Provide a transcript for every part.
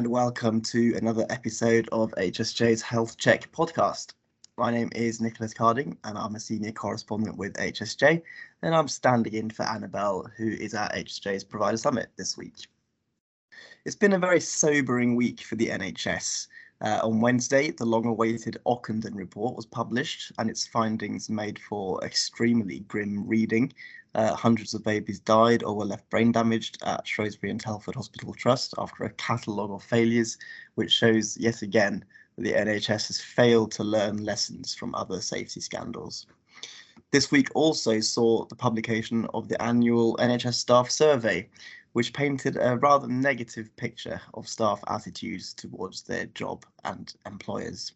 And welcome to another episode of HSJ's Health Check podcast. My name is Nicholas Carding, and I'm a senior correspondent with HSJ, and I'm standing in for Annabelle, who is at HSJ's Provider Summit this week. It's been a very sobering week for the NHS. Uh, on Wednesday, the long awaited Ockenden report was published, and its findings made for extremely grim reading. Uh, hundreds of babies died or were left brain damaged at Shrewsbury and Telford Hospital Trust after a catalogue of failures, which shows yet again that the NHS has failed to learn lessons from other safety scandals. This week also saw the publication of the annual NHS staff survey, which painted a rather negative picture of staff attitudes towards their job and employers.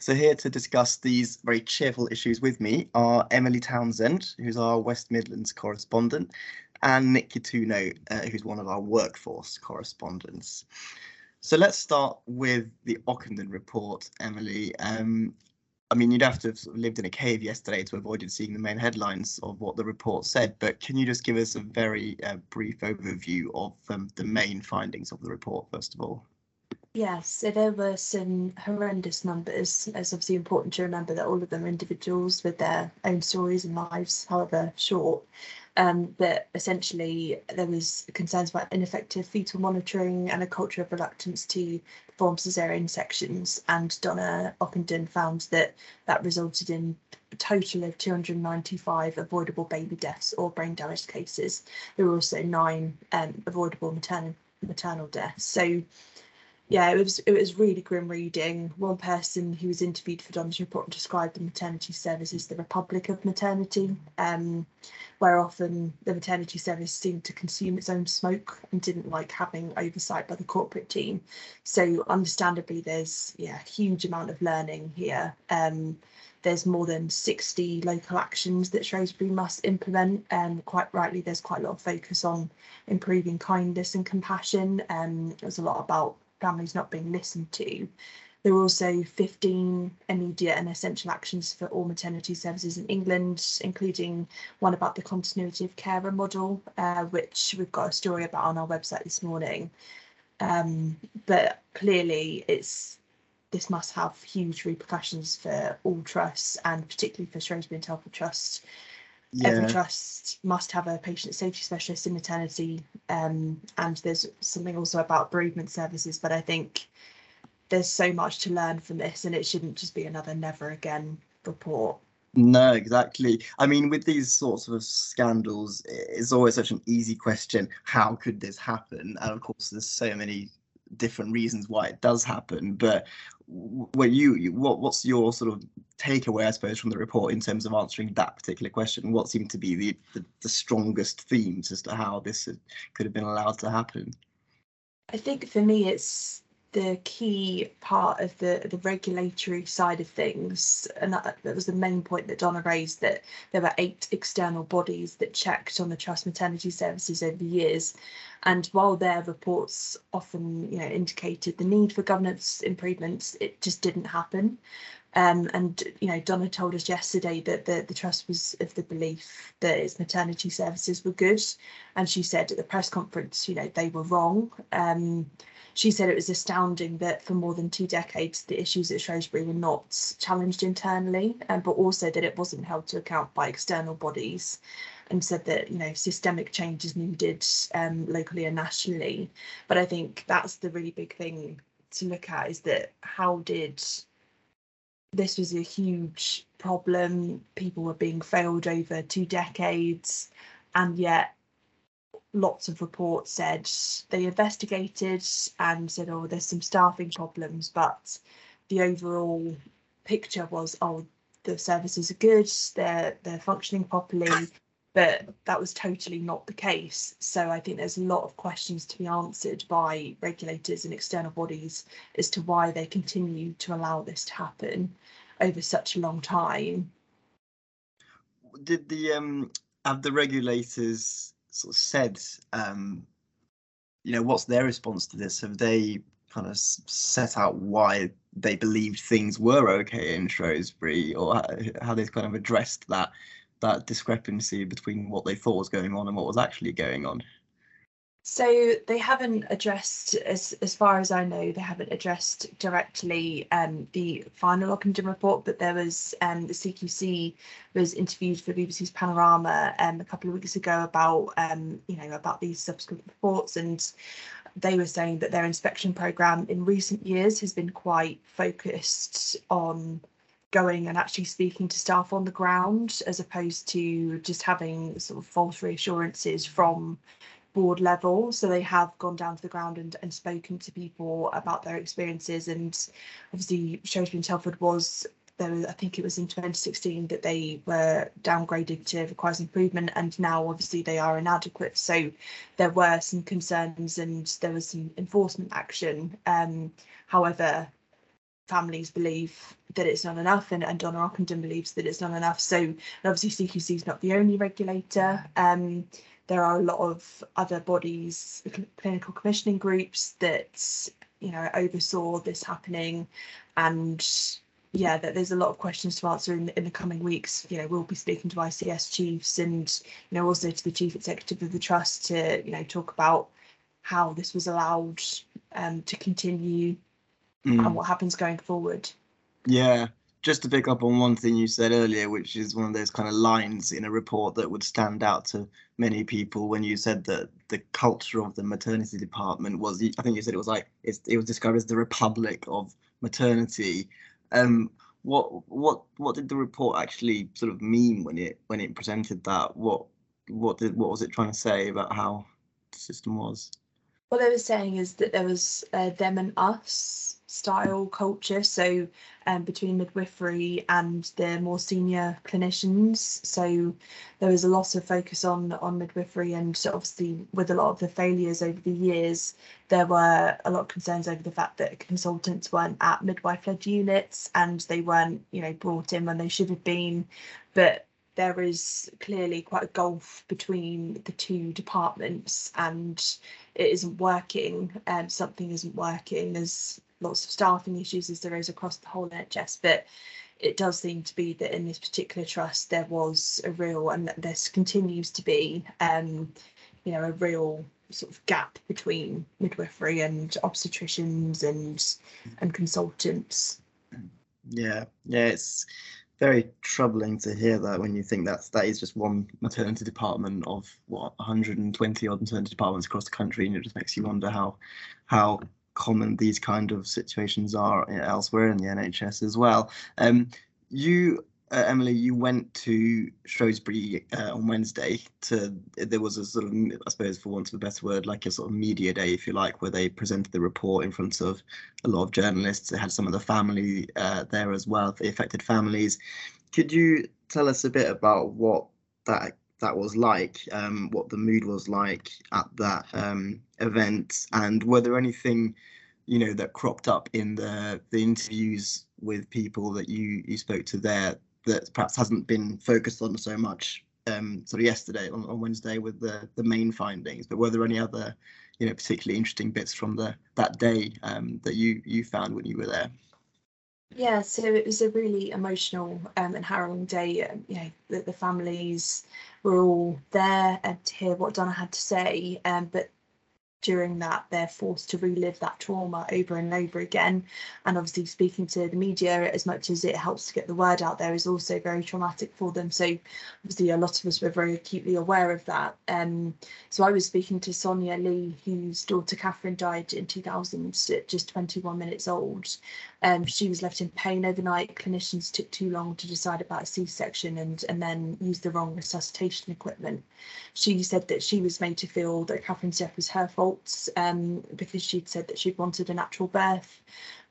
So here to discuss these very cheerful issues with me are Emily Townsend, who's our West Midlands correspondent, and Nick Kituno, uh, who's one of our workforce correspondents. So let's start with the Ockenden report, Emily. Um, I mean, you'd have to have, lived in a cave yesterday to avoid seeing the main headlines of what the report said, but can you just give us a very uh, brief overview of um, the main findings of the report, first of all? Yes, so there were some horrendous numbers. It's obviously important to remember that all of them are individuals with their own stories and lives, however short. Um, but essentially, there was concerns about ineffective fetal monitoring and a culture of reluctance to perform caesarean sections. And Donna Ockenden found that that resulted in a total of 295 avoidable baby deaths or brain damage cases. There were also nine um, avoidable maternal maternal deaths. So yeah, it was it was really grim reading. One person who was interviewed for Donna's report described the maternity service as the republic of maternity, um, where often the maternity service seemed to consume its own smoke and didn't like having oversight by the corporate team. So understandably, there's yeah a huge amount of learning here. Um, there's more than 60 local actions that Shrewsbury must implement. And um, quite rightly, there's quite a lot of focus on improving kindness and compassion. Um, there's a lot about families not being listened to. There are also 15 immediate and essential actions for all maternity services in England, including one about the continuity of carer model, uh, which we've got a story about on our website this morning. Um, but clearly, it's this must have huge repercussions for all trusts and particularly for Shrewsbury and Telford Trust, yeah. every trust must have a patient safety specialist in maternity um, and there's something also about bereavement services but i think there's so much to learn from this and it shouldn't just be another never again report. No exactly. I mean with these sorts of scandals it's always such an easy question how could this happen? And of course there's so many different reasons why it does happen but what you, you what what's your sort of takeaway i suppose from the report in terms of answering that particular question? What seemed to be the the, the strongest themes as to how this could have been allowed to happen? I think for me it's the key part of the the regulatory side of things. And that, that was the main point that donna raised that there were eight external bodies that checked on the trust maternity services over the years. And while their reports often you know indicated the need for governance improvements it just didn't happen. Um, and you know donna told us yesterday that the, the trust was of the belief that its maternity services were good. And she said at the press conference you know they were wrong. Um, she said it was astounding that for more than two decades the issues at Shrewsbury were not challenged internally, um, but also that it wasn't held to account by external bodies, and said that you know systemic change is needed um, locally and nationally. But I think that's the really big thing to look at is that how did this was a huge problem. People were being failed over two decades, and yet lots of reports said they investigated and said, oh, there's some staffing problems, but the overall picture was, oh, the services are good, they're they're functioning properly, but that was totally not the case. So I think there's a lot of questions to be answered by regulators and external bodies as to why they continue to allow this to happen over such a long time. Did the um have the regulators sort of said, um, you know, what's their response to this? Have they kind of set out why they believed things were okay in Shrewsbury, or how they've kind of addressed that that discrepancy between what they thought was going on and what was actually going on? So they haven't addressed, as as far as I know, they haven't addressed directly um, the final Ockenden report, but there was um, the CQC was interviewed for BBC's Panorama um, a couple of weeks ago about um, you know about these subsequent reports, and they were saying that their inspection program in recent years has been quite focused on going and actually speaking to staff on the ground as opposed to just having sort of false reassurances from board level. So they have gone down to the ground and, and spoken to people about their experiences. And obviously, Shrewsbury and Telford was there was, I think it was in 2016 that they were downgraded to requires improvement, and now obviously they are inadequate. So there were some concerns and there was some enforcement action. Um, however, families believe that it's not enough, and, and Donna Ockenden believes that it's not enough. So obviously CQC is not the only regulator. Um, there are a lot of other bodies, clinical commissioning groups that you know oversaw this happening, and yeah, that there's a lot of questions to answer in, in the coming weeks. You know, we'll be speaking to ICS chiefs and you know also to the chief executive of the trust to you know talk about how this was allowed um, to continue mm. and what happens going forward. Yeah, just to pick up on one thing you said earlier, which is one of those kind of lines in a report that would stand out to many people when you said that the culture of the maternity department was, I think you said it was like, it was described as the republic of maternity. Um, what what what did the report actually sort of mean when it when it presented that? What what did what was it trying to say about how the system was? What they were saying is that there was uh, them and us style culture. So um, between midwifery and the more senior clinicians. So there was a lot of focus on on midwifery, and obviously with a lot of the failures over the years, there were a lot of concerns over the fact that consultants weren't at midwife-led units and they weren't, you know, brought in when they should have been. But there is clearly quite a gulf between the two departments and it isn't working and um, something isn't working there's lots of staffing issues as there is across the whole NHS, but it does seem to be that in this particular trust there was a real, and that this continues to be, um, you know, a real sort of gap between midwifery and obstetricians and and consultants. Yeah, yeah, it's very troubling to hear that when you think that's that is just one maternity department of what 120 odd maternity departments across the country, and it just makes you wonder how how common these kind of situations are elsewhere in the NHS as well. Um, you, uh, Emily, you went to Shrewsbury uh, on Wednesday. To there was a sort of, I suppose, for want of a better word, like a sort of media day, if you like, where they presented the report in front of a lot of journalists. They had some of the family uh, there as well, the affected families. Could you tell us a bit about what that that was like, um, what the mood was like at that um, event, and were there anything, you know, that cropped up in the the interviews with people that you you spoke to there that perhaps hasn't been focused on so much um, sort of yesterday on, on Wednesday with the the main findings, but were there any other, you know, particularly interesting bits from the that day um, that you you found when you were there? Yeah, so it was a really emotional um, and harrowing day. Um, you know, the, the families were all there and to hear what Donna had to say, um, but during that they're forced to relive that trauma over and over again. And obviously speaking to the media as much as it helps to get the word out there is also very traumatic for them. So obviously a lot of us were very acutely aware of that. Um so i was speaking to sonia lee whose daughter catherine died in 2000 at just 21 minutes old. Um she was left in pain overnight. Clinicians took too long to decide about a c-section and and then used the wrong resuscitation equipment. She said that she was made to feel that catherine's death was her fault faults um, because she'd said that she'd wanted a natural birth.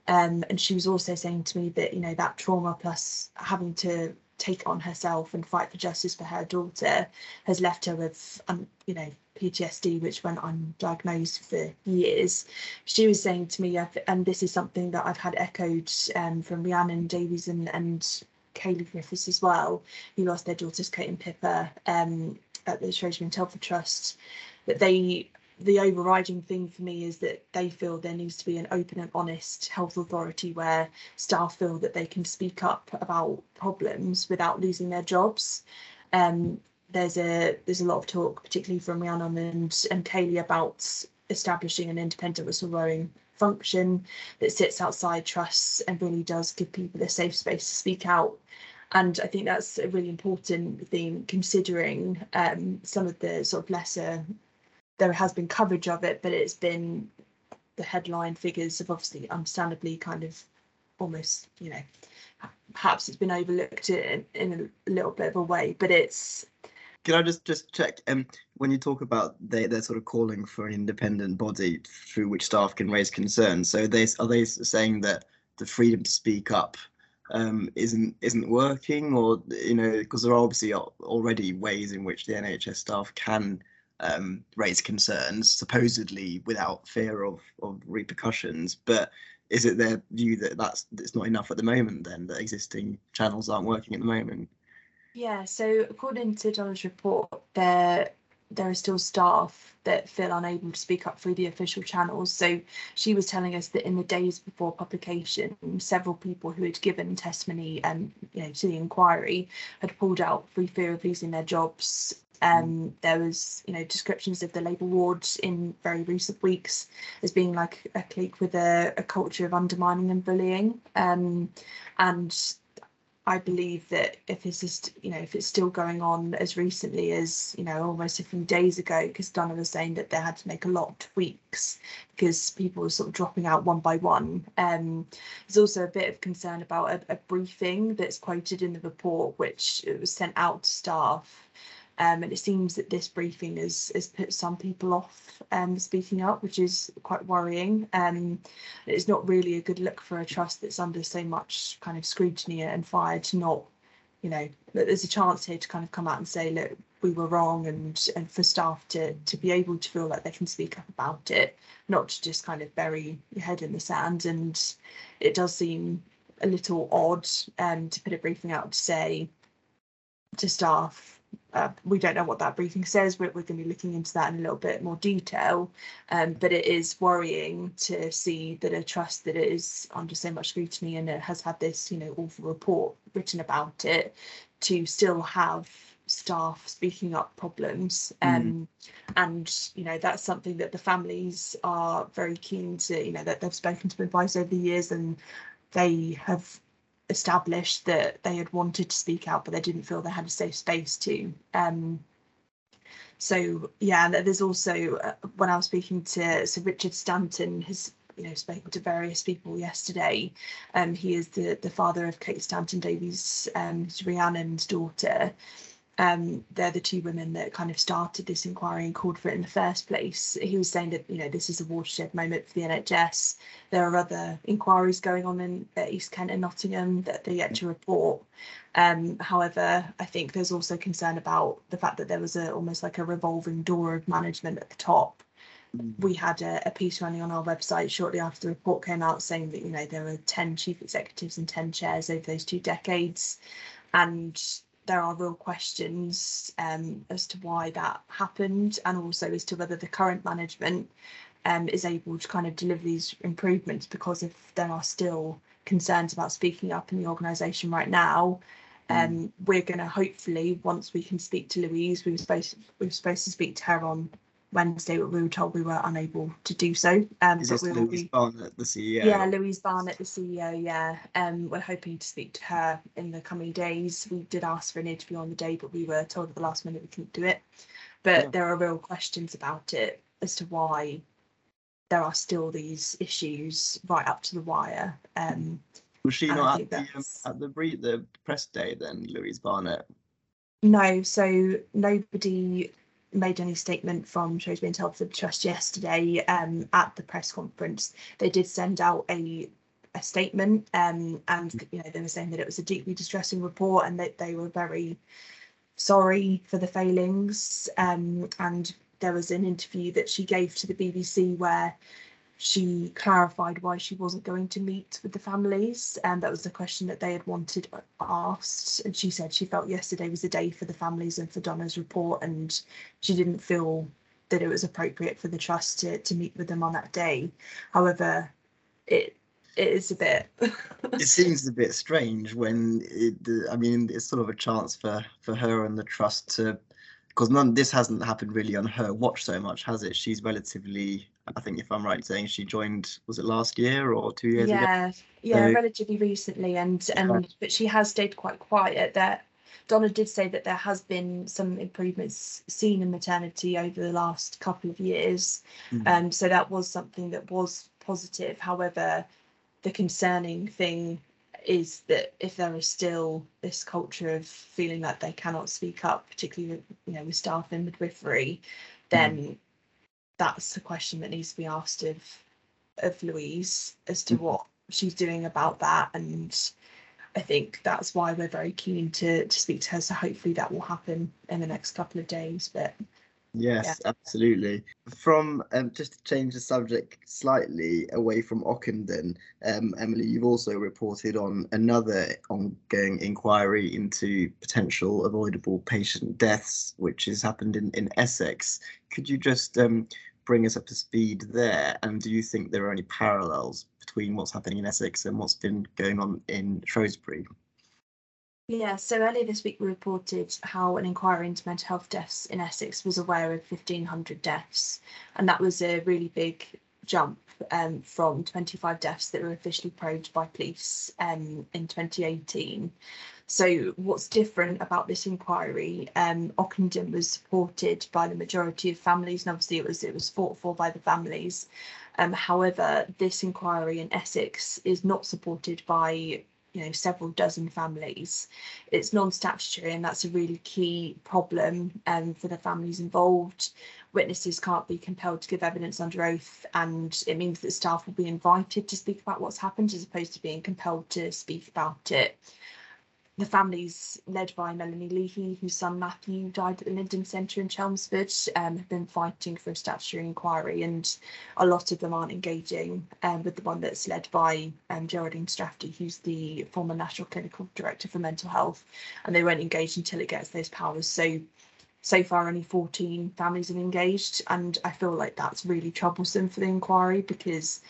Um, and she was also saying to me that, you know, that trauma plus having to take on herself and fight for justice for her daughter has left her with, um, you know, PTSD, which went undiagnosed for years. She was saying to me, and this is something that I've had echoed um, from Rhiannon Davies and, and Kayleigh Griffiths as well, who lost their daughters Kate and Pippa um, at the Shrewsbury and Telford Trust, that they the overriding thing for me is that they feel there needs to be an open and honest health authority where staff feel that they can speak up about problems without losing their jobs. Um, there's a there's a lot of talk, particularly from Rhiannon and and Kayleigh, about establishing an independent whistleblowing function that sits outside trusts and really does give people a safe space to speak out. And I think that's a really important thing, considering um, some of the sort of lesser. There has been coverage of it, but it's been the headline figures have obviously, understandably, kind of almost, you know, perhaps it's been overlooked in, in a little bit of a way. But it's can I just just check? Um, when you talk about they they're sort of calling for an independent body through which staff can raise concerns. So they are they saying that the freedom to speak up um, isn't isn't working, or you know, because there are obviously already ways in which the NHS staff can um, raise concerns, supposedly without fear of of repercussions. But is it their view that that's it's not enough at the moment? Then that existing channels aren't working at the moment. Yeah, so according to Donna's report, there there are still staff that feel unable to speak up through the official channels. So she was telling us that in the days before publication, several people who had given testimony and um, you know to the inquiry had pulled out through fear of losing their jobs. Um, there was, you know, descriptions of the Labour ward in very recent weeks as being like a clique with a, a culture of undermining and bullying. Um, and I believe that if this is, you know, if it's still going on as recently as, you know, almost a few days ago, because Donna was saying that they had to make a lot of tweaks because people were sort of dropping out one by one. Um, there's also a bit of concern about a, a briefing that's quoted in the report, which was sent out to staff um, and it seems that this briefing has, has put some people off um, speaking up, which is quite worrying. Um, it's not really a good look for a trust that's under so much kind of scrutiny and fire to not, you know, there's a chance here to kind of come out and say, look, we were wrong and and for staff to to be able to feel like they can speak up about it not to just kind of bury your head in the sand and it does seem a little odd um to put a briefing out to say to staff uh, we don't know what that briefing says. We're, we're going to be looking into that in a little bit more detail. Um, but it is worrying to see that a trust that is under so much scrutiny and it has had this, you know, awful report written about it, to still have staff speaking up problems. Mm. Um, mm. And, you know, that's something that the families are very keen to, you know, that they've spoken to advice over the years and they have established that they had wanted to speak out, but they didn't feel they had a safe space to. Um, so yeah, there's also uh, when I was speaking to so Richard Stanton has you know spoken to various people yesterday. Um, he is the the father of Kate Stanton Davies, um, Rhiannon's daughter, um, they're the two women that kind of started this inquiry and called for it in the first place. He was saying that you know this is a watershed moment for the NHS. There are other inquiries going on in East Kent and Nottingham that they yet to report. Um, however, I think there's also concern about the fact that there was a almost like a revolving door of management at the top. Mm. We had a, a piece running on our website shortly after the report came out saying that you know there were 10 chief executives and 10 chairs over those two decades and there are real questions um, as to why that happened and also as to whether the current management um, is able to kind of deliver these improvements because if there are still concerns about speaking up in the organisation right now, mm. um, mm. we're going to hopefully, once we can speak to Louise, we were supposed we were supposed to speak to her on Wednesday, but we were told we were unable to do so. Um, Is this we Louise be, Barnett, the CEO? Yeah, Louise Barnett, the CEO. Yeah, um, we're hoping to speak to her in the coming days. We did ask for an interview on the day, but we were told at the last minute we couldn't do it. But yeah. there are real questions about it as to why there are still these issues right up to the wire. Um, was she not at the, um, at the the press day then, Louise Barnett? No, so nobody made any statement from Shrewsbury and Telford Trust yesterday um, at the press conference. They did send out a a statement um, and you know they were saying that it was a deeply distressing report and that they were very sorry for the failings um, and there was an interview that she gave to the BBC where she clarified why she wasn't going to meet with the families and that was the question that they had wanted asked. And she said she felt yesterday was a day for the families and for Donna's report and she didn't feel that it was appropriate for the trust to, to meet with them on that day. However it it is a bit it seems a bit strange when it, i mean it's sort of a chance for for her and the trust to because none this hasn't happened really on her watch so much, has it? She's relatively, I think, if I'm right saying, she joined was it last year or two years yeah, ago? yeah, So- relatively recently, and and Right. but she has stayed quite quiet. That Donna did say that there has been some improvements seen in maternity over the last couple of years, Mm. um, so that was something that was positive. However, the concerning thing is that if there is still this culture of feeling that they cannot speak up, particularly with, you know with staff in midwifery, then that's a question that needs to be asked of of Louise as to Mhm. what she's doing about that. And I think that's why we're very keen to to speak to her. So hopefully that will happen in the next couple of days. But Yes, absolutely. From um, just to change the subject slightly away from Ockenden, um, Emily, you've also reported on another ongoing inquiry into potential avoidable patient deaths, which has happened in, in Essex. Could you just um, bring us up to speed there? And do you think there are any parallels between what's happening in Essex and what's been going on in Shrewsbury? Yeah, so earlier this week we reported how an inquiry into mental health deaths in Essex was aware of 1,500 deaths, and that was a really big jump um, from 25 deaths that were officially probed by police um, in 2018. So what's different about this inquiry? Um, Ockenden was supported by the majority of families, and obviously it was it was fought for by the families. Um, however, this inquiry in Essex is not supported by you know several dozen families. It's non-statutory and that's a really key problem um, for the families involved. Witnesses can't be compelled to give evidence under oath and it means that staff will be invited to speak about what's happened as opposed to being compelled to speak about it the families led by Melanie Leahy, whose son Matthew died at the Linden Centre in Chelmsford, um, have been fighting for a statutory inquiry, and a lot of them aren't engaging um, with the one that's led by um, Geraldine Strathdee, who's the former National Clinical Director for Mental Health, and they won't engage until it gets those powers. So, so far, only 14 families have engaged, and I feel like that's really troublesome for the inquiry because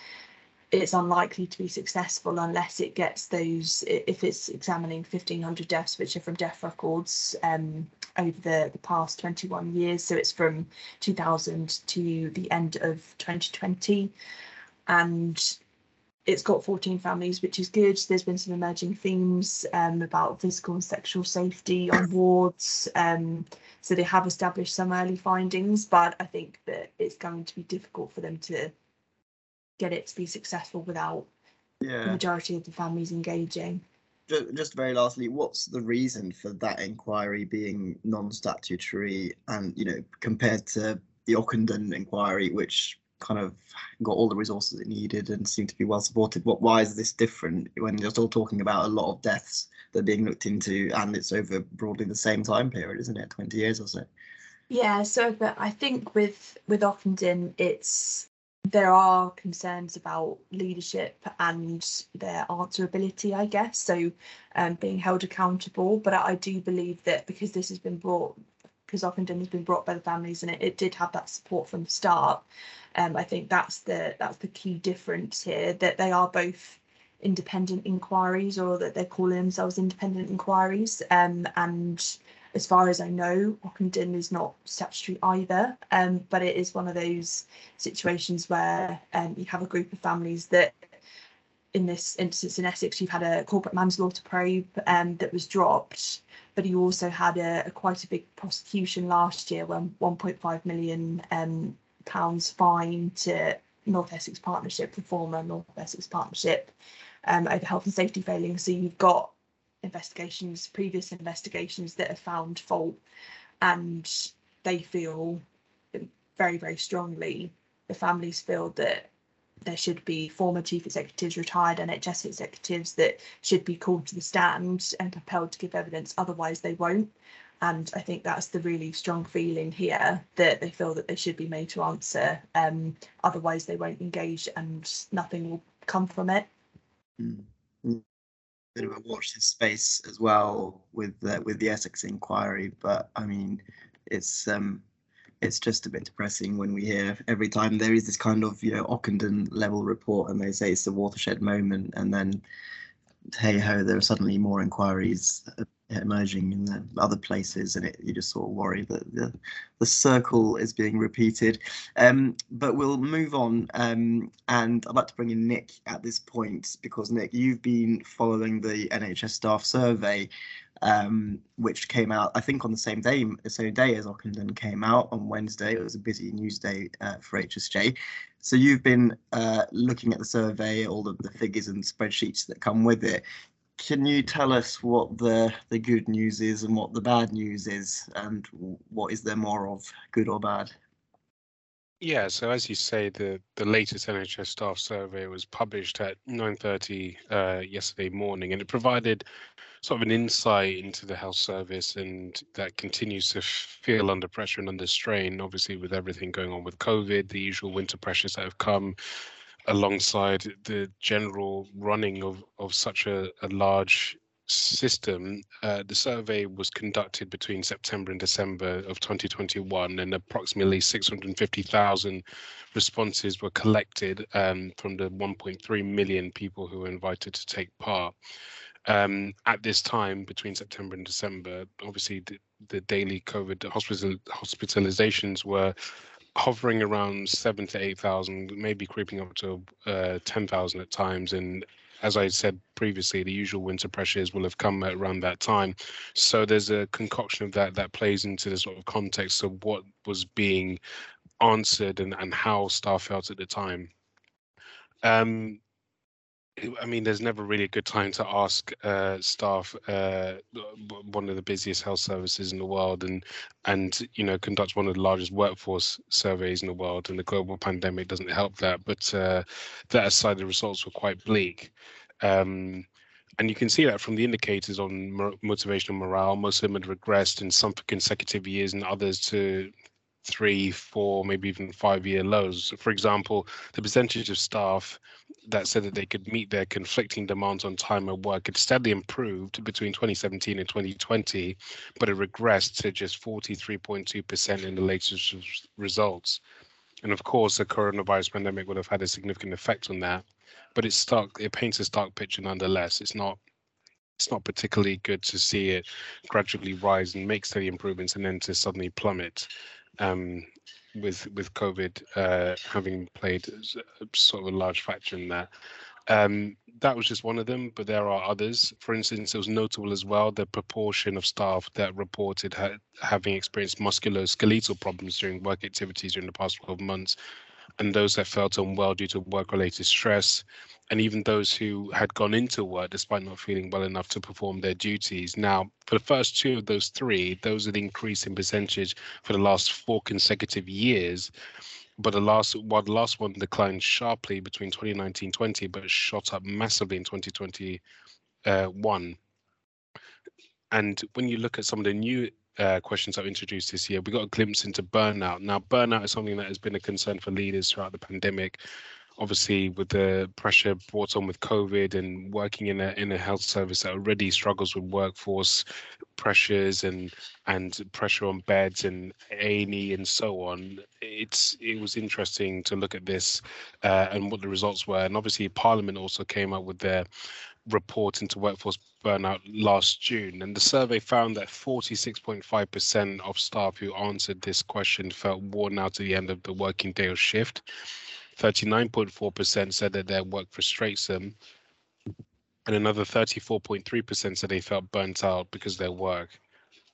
it's unlikely to be successful unless it gets those if it's examining 1500 deaths which are from death records um, over the, the past 21 years. So it's from 2000 to the end of 2020 and it's got 14 families which is good. There's been some emerging themes um, about physical and sexual safety on wards um, so they have established some early findings but i think that it's going to be difficult for them to get it to be successful without the majority of the families engaging. Ju- Just very lastly, what's the reason for that inquiry being non-statutory and, you know, compared to the Ockenden inquiry, which kind of got all the resources it needed and seemed to be well supported? What, why is this different when you're still talking about a lot of deaths that are being looked into and it's over broadly the same time period, isn't it? 20 years or so. Yeah, so but I think with with Ockenden, it's there are concerns about leadership and their answerability, I guess. So um, being held accountable. But I do believe that because this has been brought, because Ockenden has been brought by the families and it, it did have that support from the start. Um, I think that's the that's the key difference here that they are both independent inquiries or that they're calling themselves independent inquiries. Um, and as far as I know, Ockenden is not statutory either, um, but it is one of those situations where um, you have a group of families that, in this instance in Essex, you've had a corporate manslaughter probe um, that was dropped, but you also had a, a quite a big prosecution last year when 1.5 million um, pounds fine to North Essex Partnership, the former North Essex Partnership, um, over health and safety failings. So you've got investigations, previous investigations that have found fault, and they feel very, very strongly, the families feel that there should be former chief executives, retired NHS executives that should be called to the stand and compelled to give evidence, otherwise they won't. And I think that's the really strong feeling here that they feel that they should be made to answer, um, otherwise they won't engage and nothing will come from it. Mm. Bit of a watch this space as well with the, with the Essex inquiry, but I mean, it's um, it's just a bit depressing when we hear every time there is this kind of you know Ockenden level report and they say it's a watershed moment, and then hey ho, there are suddenly more inquiries emerging in the other places, and it, you just sort of worry that the the circle is being repeated. Um, but we'll move on, um, and I'd like to bring in Nick at this point because Nick, you've been following the NHS staff survey, um, which came out I think on the same day, the same day as Ockenden came out on Wednesday. It was a busy news day uh, for HSJ. So you've been uh, looking at the survey, all of the figures and spreadsheets that come with it can you tell us what the the good news is and what the bad news is, and what is there more of, good or bad? Yeah, so as you say, the the latest NHS staff survey was published at 9:30 uh, yesterday morning, and it provided sort of an insight into the health service, and that continues to feel under pressure and under strain. Obviously, with everything going on with COVID, the usual winter pressures that have come, alongside the general running of, of such a, a large system, uh, the survey was conducted between September and December of 2021, and approximately 650,000 responses were collected um, from the 1.3 million people who were invited to take part. Um, at this time, between September and December, obviously the, the daily COVID hospital hospitalizations were hovering around seven to eight thousand, maybe creeping up to uh, ten thousand at times. And as I said previously, the usual winter pressures will have come around that time. So there's a concoction of that that plays into the sort of context of what was being answered and, and how staff felt at the time. Um, I mean, there's never really a good time to ask uh, staff uh, one of the busiest health services in the world, and and you know conduct one of the largest workforce surveys in the world. And the global pandemic doesn't help that. But uh, that aside, the results were quite bleak. Um, and you can see that from the indicators on motivational morale. Most of them had regressed in some consecutive years, and others to three, four, maybe even five year lows. For example, the percentage of staff that said that they could meet their conflicting demands on time and work had steadily improved between 2017 and 2020, but it regressed to just 43.2% in the latest results. And of course, the coronavirus pandemic would have had a significant effect on that. But it's stark, it paints a stark picture nonetheless. It's not it's not particularly good to see it gradually rise and make steady improvements and then to suddenly plummet um, with with COVID uh, having played sort of a large factor in that. Um, that was just one of them, but there are others. For instance, it was notable as well the proportion of staff that reported ha- having experienced musculoskeletal problems during work activities during the past 12 months, and those that felt unwell due to work-related stress, and even those who had gone into work despite not feeling well enough to perform their duties. Now, for the first two of those three, those are the increase in percentage for the last four consecutive years. But the last, while the last one declined sharply between 2019-20, but shot up massively in 2021. Uh, and when you look at some of the new uh, questions I've introduced this year, we got a glimpse into burnout. Now, burnout is something that has been a concern for leaders throughout the pandemic obviously with the pressure brought on with COVID and working in a in a health service that already struggles with workforce pressures and and pressure on beds and A&E and so on, it's it was interesting to look at this uh, and what the results were. And obviously, Parliament also came up with their report into workforce burnout last June, and the survey found that 46.5% of staff who answered this question felt worn out at the end of the working day or shift. 39.4% said that their work frustrates them, and another 34.3% said they felt burnt out because of their work.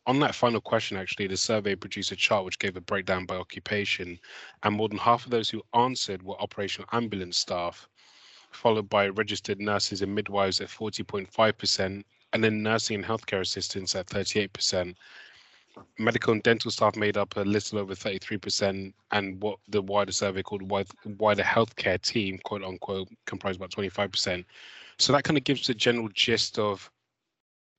On that final question, actually, the survey produced a chart which gave a breakdown by occupation, and more than half of those who answered were operational ambulance staff, followed by registered nurses and midwives at 40.5%, and then nursing and healthcare assistants at 38% medical and dental staff made up a little over 33%, and what the wider survey called wider healthcare team, quote unquote, comprised about 25%. So that kind of gives a general gist of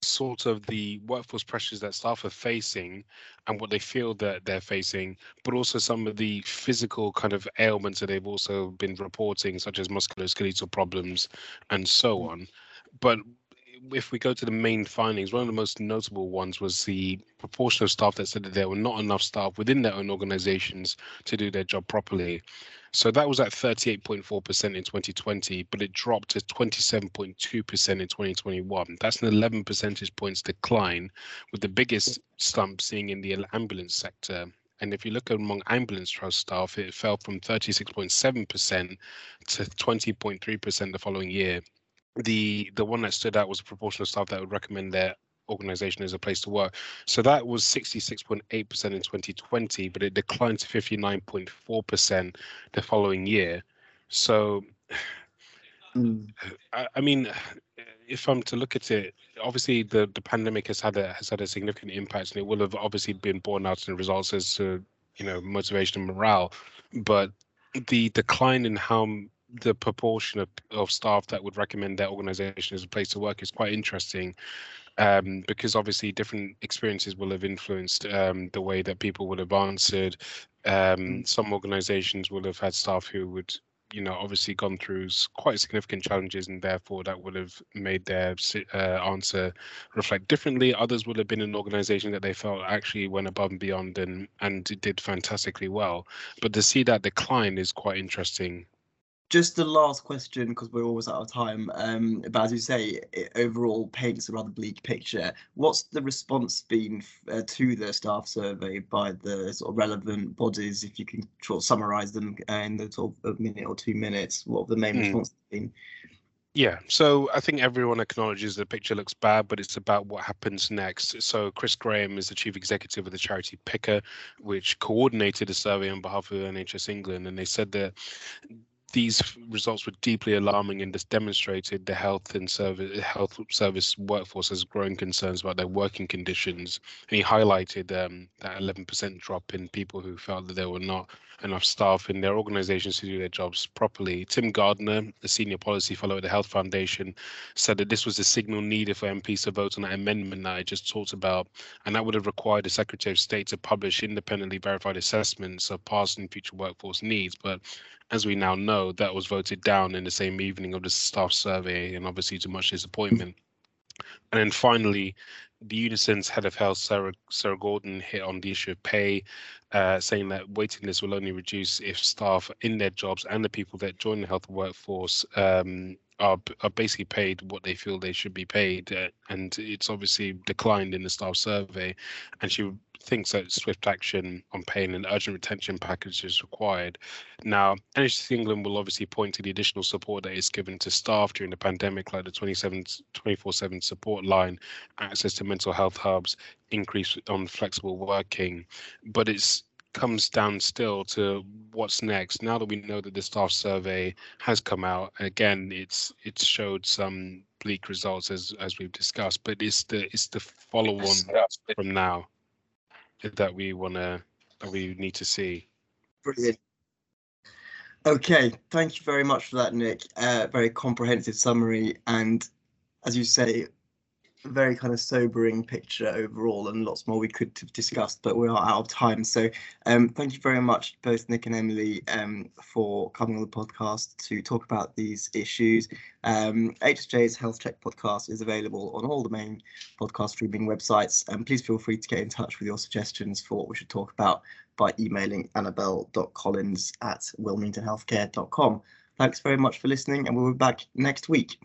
sort of the workforce pressures that staff are facing and what they feel that they're facing, but also some of the physical kind of ailments that they've also been reporting, such as musculoskeletal problems and so mm. on. But if we go to the main findings, one of the most notable ones was the proportion of staff that said that there were not enough staff within their own organizations to do their job properly. So that was at 38.4% in 2020, but it dropped to 27.2% in 2021. That's an 11 percentage points decline, with the biggest slump seeing in the ambulance sector. And if you look among ambulance trust staff, it fell from 36.7% to 20.3% the following year. The the one that stood out was the proportion of staff that would recommend their organization as a place to work. So that was 66.8% in 2020, but it declined to 59.4% the following year. So, mm. I, I, mean, if I'm to look at it, obviously the, the pandemic has had a has had a significant impact, and it will have obviously been borne out in the results as to you know motivation and morale. But the decline in how the proportion of, of staff that would recommend their organization as a place to work is quite interesting um, because obviously different experiences will have influenced um, the way that people would have answered. Um, mm. some organizations will have had staff who would you know obviously gone through quite significant challenges and therefore that would have made their uh, answer reflect differently others would have been an organization that they felt actually went above and beyond and and did fantastically well but to see that decline is quite interesting just the last question, because we're always out of time. Um, but as you say, it overall paints a rather bleak picture. What's the response been uh, to the staff survey by the sort of relevant bodies? If you can sort of summarise them in the sort of a minute or two minutes, what have the main mm. responses been? Yeah, so I think everyone acknowledges the picture looks bad, but it's about what happens next. So Chris Graham is the chief executive of the charity Picker, which coordinated a survey on behalf of NHS England, and they said that these results were deeply alarming and just demonstrated the health and service health service workforce has growing concerns about their working conditions. And he highlighted um, that 11% drop in people who felt that there were not enough staff in their organizations to do their jobs properly. Tim Gardner, a senior policy fellow at the Health Foundation, said that this was the signal needed for MPs to vote on that amendment that I just talked about, and that would have required the Secretary of State to publish independently verified assessments of past and future workforce needs. But as we now know, that was voted down in the same evening of the staff survey, and obviously to much disappointment. And then finally, the Unison's head of health, Sara, Sara Gorton, hit on the issue of pay, uh, saying that waiting lists will only reduce if staff in their jobs and the people that join the health workforce um, are are basically paid what they feel they should be paid, uh, and it's obviously declined in the staff survey. And she thinks that swift action on paying an urgent retention package is required. Now, NHS England will obviously point to the additional support that is given to staff during the pandemic, like the 24/7 support line, access to mental health hubs, increase on flexible working, but it's comes down still to what's next. Now that we know that the staff survey has come out, again, it's it's showed some bleak results as as we've discussed, but it's the it's the follow on from now that we want to that we need to see. Brilliant. Okay, thank you very much for that, Nick. Uh, very comprehensive summary, and as you say, very kind of sobering picture overall and lots more we could have discussed, but we are out of time. So um, thank you very much, both Nick and Emily, um, for coming on the podcast to talk about these issues. Um, HSJ's Health Check podcast is available on all the main podcast streaming websites. And please feel free to get in touch with your suggestions for what we should talk about by emailing annabelle.collins at wilmingtonhealthcare.com. Thanks very much for listening, and we'll be back next week.